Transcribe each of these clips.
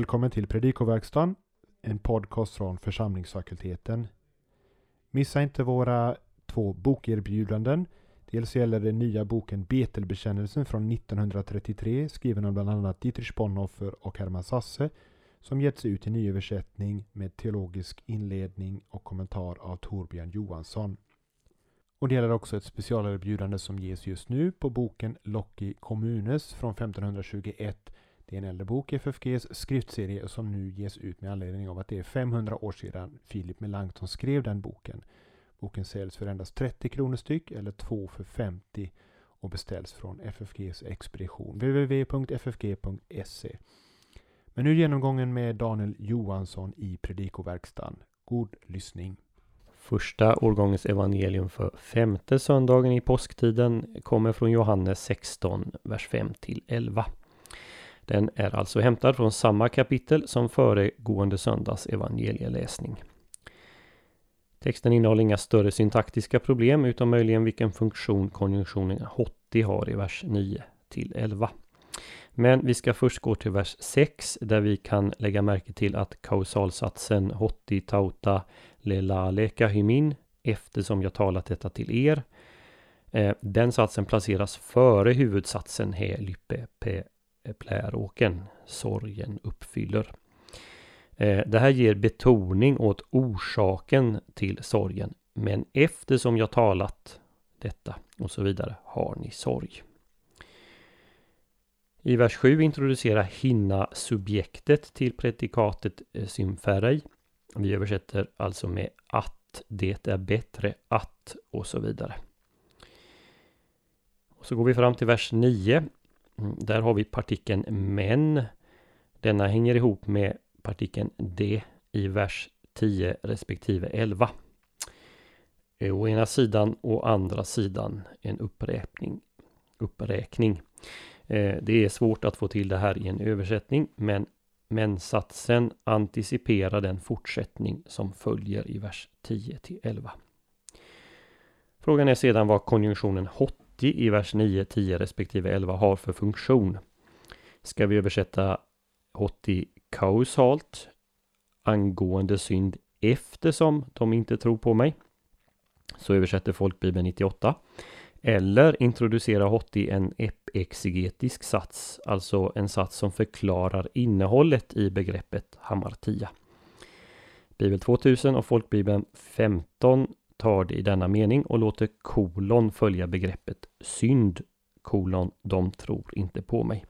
Välkommen till Predikoverkstan, en podcast från församlingsfakulteten. Missa inte våra två bokerbjudanden. Dels gäller det nya boken Betelbekännelsen från 1933 skriven av bland annat Dietrich Bonhoeffer och Hermann Sasse som getts ut i nyöversättning med teologisk inledning och kommentar av Torbjörn Johansson. Och det gäller också ett specialerbjudande som ges just nu på boken Locki Kommunes från 1521. Det är en äldre bok i FFGs skriftserie som nu ges ut med anledning av att det är 500 år sedan Philip Melanchthon skrev den boken. Boken säljs för endast 30 kronor styck eller 2 för 50 och beställs från FFGs expedition www.ffg.se. Men nu genomgången med Daniel Johansson i Predikoverkstan. God lyssning! Första årgångens evangelium för femte söndagen i påsktiden kommer från Johannes 16, vers 5 till 11. Den är alltså hämtad från samma kapitel som föregående söndags evangelieläsning. Texten innehåller inga större syntaktiska problem utan möjligen vilken funktion konjunktionen hotti har i vers 9 till 11. Men vi ska först gå till vers 6 där vi kan lägga märke till att kausalsatsen hotti tauta lelale kahymin eftersom jag talat detta till er. Eh, den satsen placeras före huvudsatsen he lyppe pe Eh, pläråken, sorgen uppfyller. Eh, det här ger betoning åt orsaken till sorgen. Men eftersom jag talat detta och så vidare har ni sorg. I vers 7 introducerar hinna subjektet till predikatet eh, symferej. Vi översätter alltså med att det är bättre att och så vidare. Och så går vi fram till vers 9. Mm, där har vi partikeln men. Denna hänger ihop med partikeln d i vers 10 respektive 11. Å ena sidan och andra sidan en uppräkning. uppräkning. Eh, det är svårt att få till det här i en översättning men men-satsen anticiperar den fortsättning som följer i vers 10 till 11. Frågan är sedan vad konjunktionen hot hotti i vers 9, 10 respektive 11 har för funktion. Ska vi översätta hotti kausalt angående synd eftersom de inte tror på mig? Så översätter folkbibeln 98. Eller introducera Hotti en exegetisk sats, alltså en sats som förklarar innehållet i begreppet hamartia. Bibel 2000 och Folkbibeln 15 tar det i denna mening och låter kolon följa begreppet synd kolon de tror inte på mig.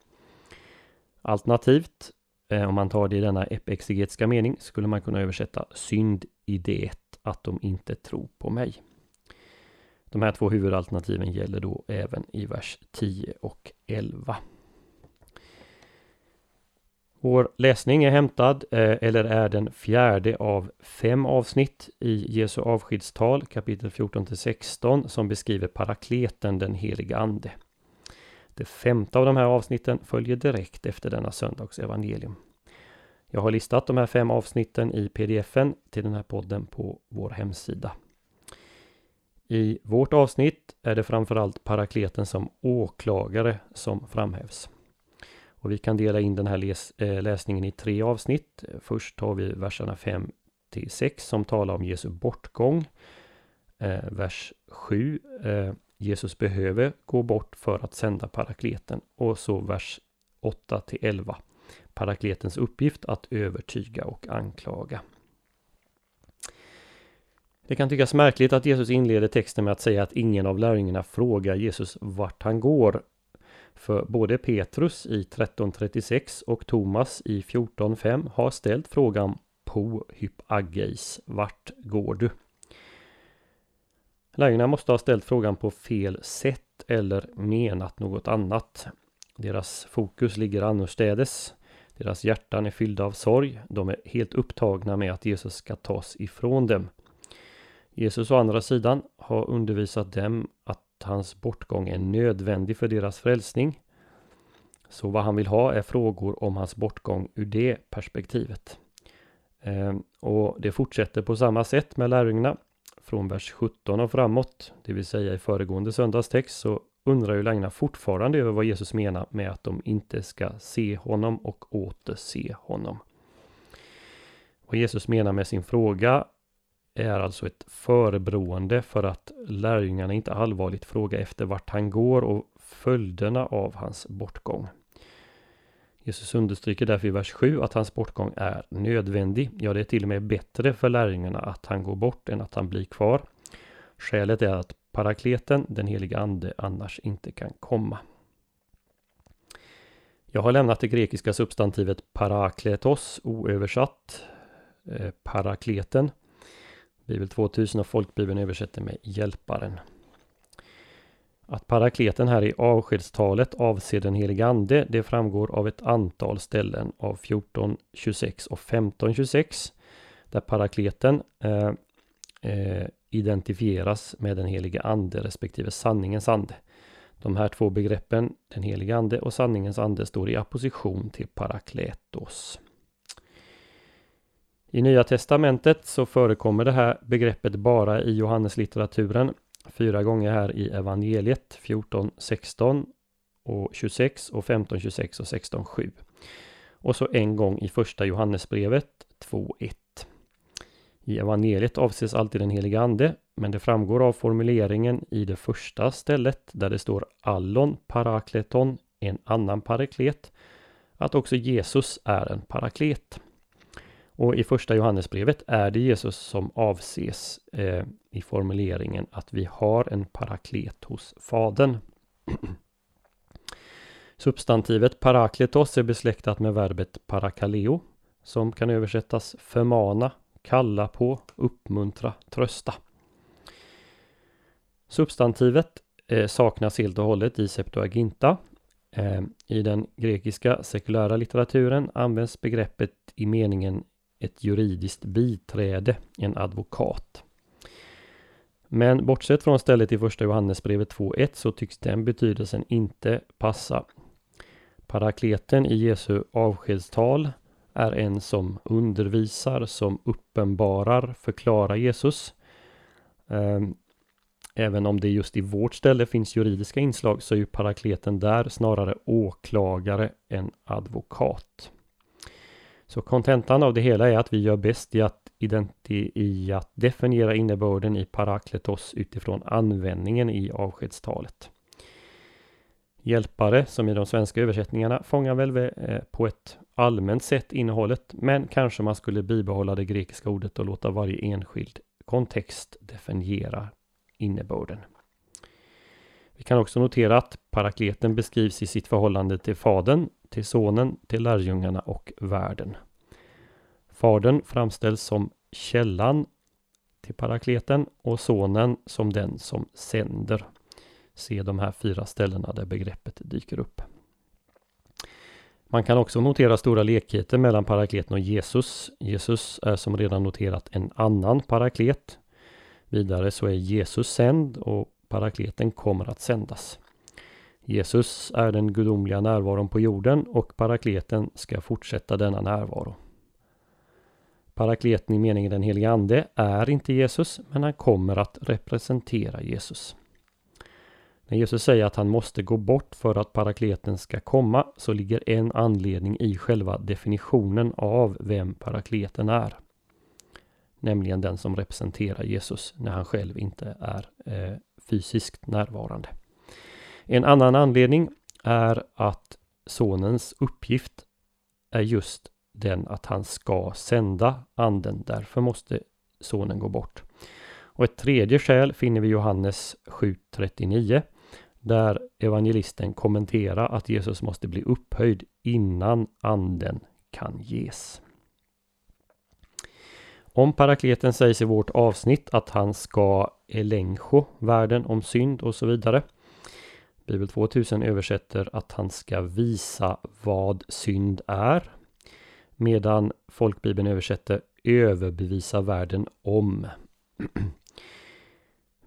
Alternativt, eh, om man tar det i denna epexegetiska mening, skulle man kunna översätta synd i det att de inte tror på mig. De här två huvudalternativen gäller då även i vers 10 och 11. Vår läsning är hämtad, eh, eller är den fjärde av fem avsnitt i Jesu avskedstal kapitel 14 till 16 som beskriver parakleten, den heliga ande. Det femte av de här avsnitten följer direkt efter denna söndags evangelium. Jag har listat de här fem avsnitten i pdfen till den här podden på vår hemsida. I vårt avsnitt är det framförallt parakleten som åklagare som framhävs. Och vi kan dela in den här läs eh, läsningen i tre avsnitt. Först tar vi verserna 5 till 6 som talar om Jesu bortgång. Eh, vers 7. Eh, Jesus behöver gå bort för att sända parakleten. Och så vers 8 till 11. Parakletens uppgift att övertyga och anklaga. Det kan tyckas märkligt att Jesus inleder texten med att säga att ingen av lärjungarna frågar Jesus vart han går. För både Petrus i 13.36 och Thomas i 14.5 har ställt frågan Po hyp ageis, vart går du? Lärjungarna måste ha ställt frågan på fel sätt eller menat något annat. Deras fokus ligger annorstädes. Deras hjärtan är fyllda av sorg. De är helt upptagna med att Jesus ska tas ifrån dem. Jesus å andra sidan har undervisat dem att hans bortgång är nödvändig för deras frälsning. Så vad han vill ha är frågor om hans bortgång ur det perspektivet. Ehm, och det fortsätter på samma sätt med lärjungarna. Från vers 17 och framåt, det vill säga i föregående söndagstext, så undrar ju lärjungarna fortfarande över vad Jesus menar med att de inte ska se honom och åter se honom. Vad Jesus menar med sin fråga är alltså ett förebroende för att lärjungarna inte allvarligt frågar efter vart han går och följderna av hans bortgång. Jesus understryker därför i vers 7 att hans bortgång är nödvändig. Ja, det är till och med bättre för lärjungarna att han går bort än att han blir kvar. Skälet är att parakleten, den heliga ande, annars inte kan komma. Jag har lämnat det grekiska substantivet parakletos oöversatt. Eh, parakleten. Bibel 2000 och folkbibeln översätter med hjälparen. Att parakleten här i avskedstalet avser den helige ande, det framgår av ett antal ställen av 1426 och 1526. Där parakleten eh, eh, identifieras med den helige ande respektive sanningens ande. De här två begreppen, den helige ande och sanningens ande, står i apposition till parakletos. I Nya Testamentet så förekommer det här begreppet bara i Johanneslitteraturen. Fyra gånger här i evangeliet 14, 16 och 26 och 15, 26 och 16, 7. Och så en gång i första Johannesbrevet 2, 1. I evangeliet avses alltid den Helige ande, men det framgår av formuleringen i det första stället där det står allon parakleton, en annan paraklet, att också Jesus är en paraklet. Och i första Johannesbrevet är det Jesus som avses eh, i formuleringen att vi har en paraklet hos Fadern. Substantivet parakletos är besläktat med verbet parakaleo som kan översättas förmana, kalla på, uppmuntra, trösta. Substantivet eh, saknas helt och hållet i Septuaginta. Eh, I den grekiska sekulära litteraturen används begreppet i meningen ett juridiskt biträde, en advokat. Men bortsett från stället i första Johannesbrevet 2.1 så tycks den betydelsen inte passa. Parakleten i Jesu avskedstal är en som undervisar, som uppenbarar, förklarar Jesus. Ehm, även om det just i vårt ställe finns juridiska inslag så är ju parakleten där snarare åklagare än advokat. Så kontentan av det hela är att vi gör bäst i att, identi i att definiera innebörden i parakletos utifrån användningen i avskedstalet. Hjälpare, som i de svenska översättningarna, fångar väl eh, på ett allmänt sätt innehållet, men kanske man skulle bibehålla det grekiska ordet och låta varje enskild kontext definiera innebörden. Vi kan också notera att parakleten beskrivs i sitt förhållande till Fadern, till Sonen, till lärjungarna och världen. Fadern framställs som källan till parakleten och Sonen som den som sänder. Se de här fyra ställena där begreppet dyker upp. Man kan också notera stora likheter mellan parakleten och Jesus. Jesus är som redan noterat en annan paraklet. Vidare så är Jesus sänd och parakleten kommer att sändas. Jesus är den gudomliga närvaron på jorden och parakleten ska fortsätta denna närvaro. Parakleten i meningen den helige Ande är inte Jesus, men han kommer att representera Jesus. När Jesus säger att han måste gå bort för att parakleten ska komma så ligger en anledning i själva definitionen av vem parakleten är. Nämligen den som representerar Jesus när han själv inte är eh, fysiskt närvarande. En annan anledning är att sonens uppgift är just den att han ska sända anden. Därför måste sonen gå bort. Och ett tredje skäl finner vi i Johannes 7.39 där evangelisten kommenterar att Jesus måste bli upphöjd innan anden kan ges. Om parakleten sägs i vårt avsnitt att han ska elencho världen om synd och så vidare. Bibel 2000 översätter att han ska visa vad synd är. Medan folkbibeln översätter överbevisa världen om.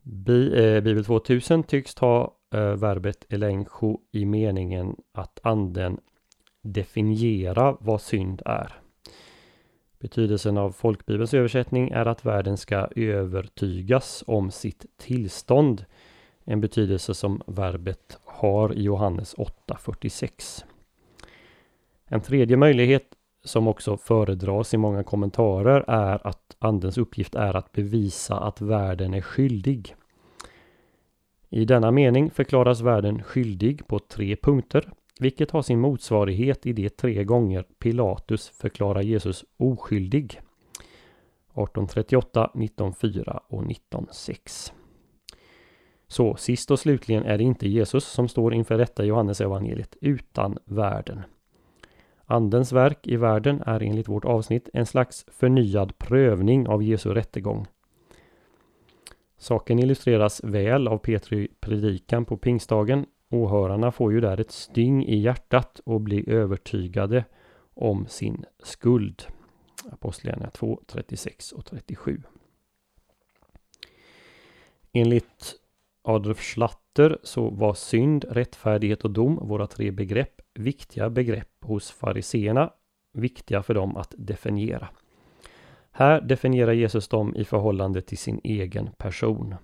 Eh, Bibel 2000 tycks ta eh, verbet elencho i meningen att anden definiera vad synd är. Betydelsen av folkbibelns översättning är att världen ska övertygas om sitt tillstånd En betydelse som verbet har i Johannes 8.46. En tredje möjlighet som också föredras i många kommentarer är att Andens uppgift är att bevisa att världen är skyldig. I denna mening förklaras världen skyldig på tre punkter, vilket har sin motsvarighet i de tre gånger Pilatus förklarar Jesus oskyldig. 1838, 1904 och 1906. Så sist och slutligen är det inte Jesus som står inför detta Johannes evangeliet utan världen. Andens verk i världen är enligt vårt avsnitt en slags förnyad prövning av Jesu rättegång. Saken illustreras väl av Petri predikan på pingstdagen. Åhörarna får ju där ett sting i hjärtat och blir övertygade om sin skuld. Apostlagärningarna 2, 36 och 37. Enligt Adolf Schlatter så var synd, rättfärdighet och dom, våra tre begrepp, viktiga begrepp hos fariseerna, viktiga för dem att definiera. Här definierar Jesus dem i förhållande till sin egen person.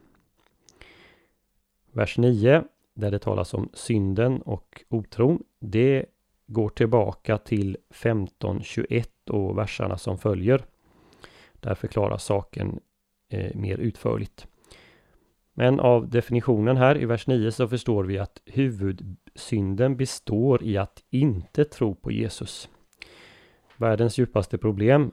Vers 9, där det talas om synden och otron, det går tillbaka till 15.21 och verserna som följer. Där förklaras saken eh, mer utförligt. Men av definitionen här i vers 9 så förstår vi att huvudsynden består i att inte tro på Jesus. Världens djupaste problem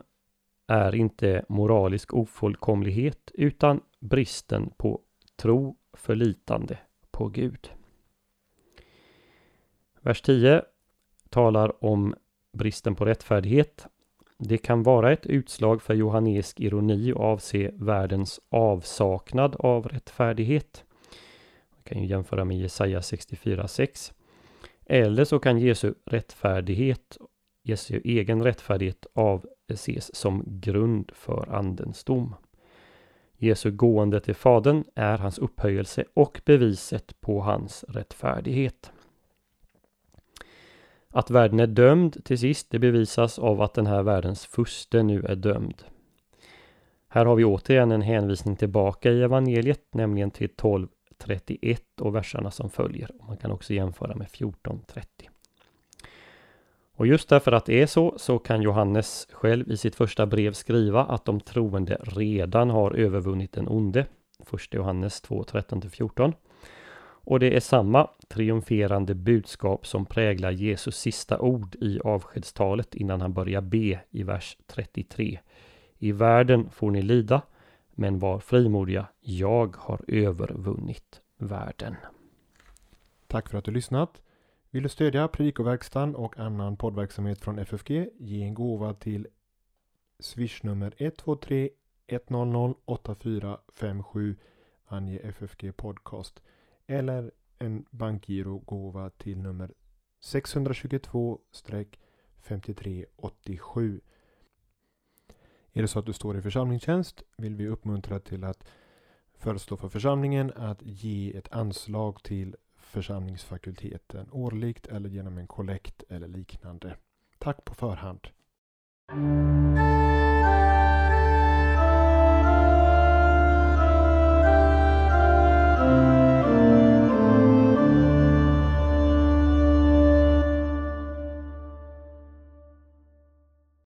är inte moralisk ofullkomlighet utan bristen på tro, förlitande på Gud. Vers 10 talar om bristen på rättfärdighet. Det kan vara ett utslag för johannesk ironi och avse världens avsaknad av rättfärdighet. Man kan ju jämföra med Jesaja 64.6. Eller så kan Jesu rättfärdighet, Jesu egen rättfärdighet avses som grund för andens dom. Jesu gående till Fadern är hans upphöjelse och beviset på hans rättfärdighet. Att världen är dömd till sist, det bevisas av att den här världens furste nu är dömd. Här har vi återigen en hänvisning tillbaka i evangeliet, nämligen till 12.31 och verserna som följer. Man kan också jämföra med 14.30. Och just därför att det är så, så kan Johannes själv i sitt första brev skriva att de troende redan har övervunnit den onde. 1 Johannes 2.13-14. Och det är samma triumferande budskap som präglar Jesus sista ord i avskedstalet innan han börjar be i vers 33. I världen får ni lida, men var frimodiga, jag har övervunnit världen. Tack för att du lyssnat. Vill du stödja Predikoverkstan och annan poddverksamhet från FFG? Ge en gåva till swishnummer 123 100 8457 Ange FFG Podcast eller en bankgirogåva till nummer 622-5387. Är det så att du står i församlingstjänst vill vi uppmuntra till att föreslå för församlingen att ge ett anslag till församlingsfakulteten årligt eller genom en kollekt eller liknande. Tack på förhand.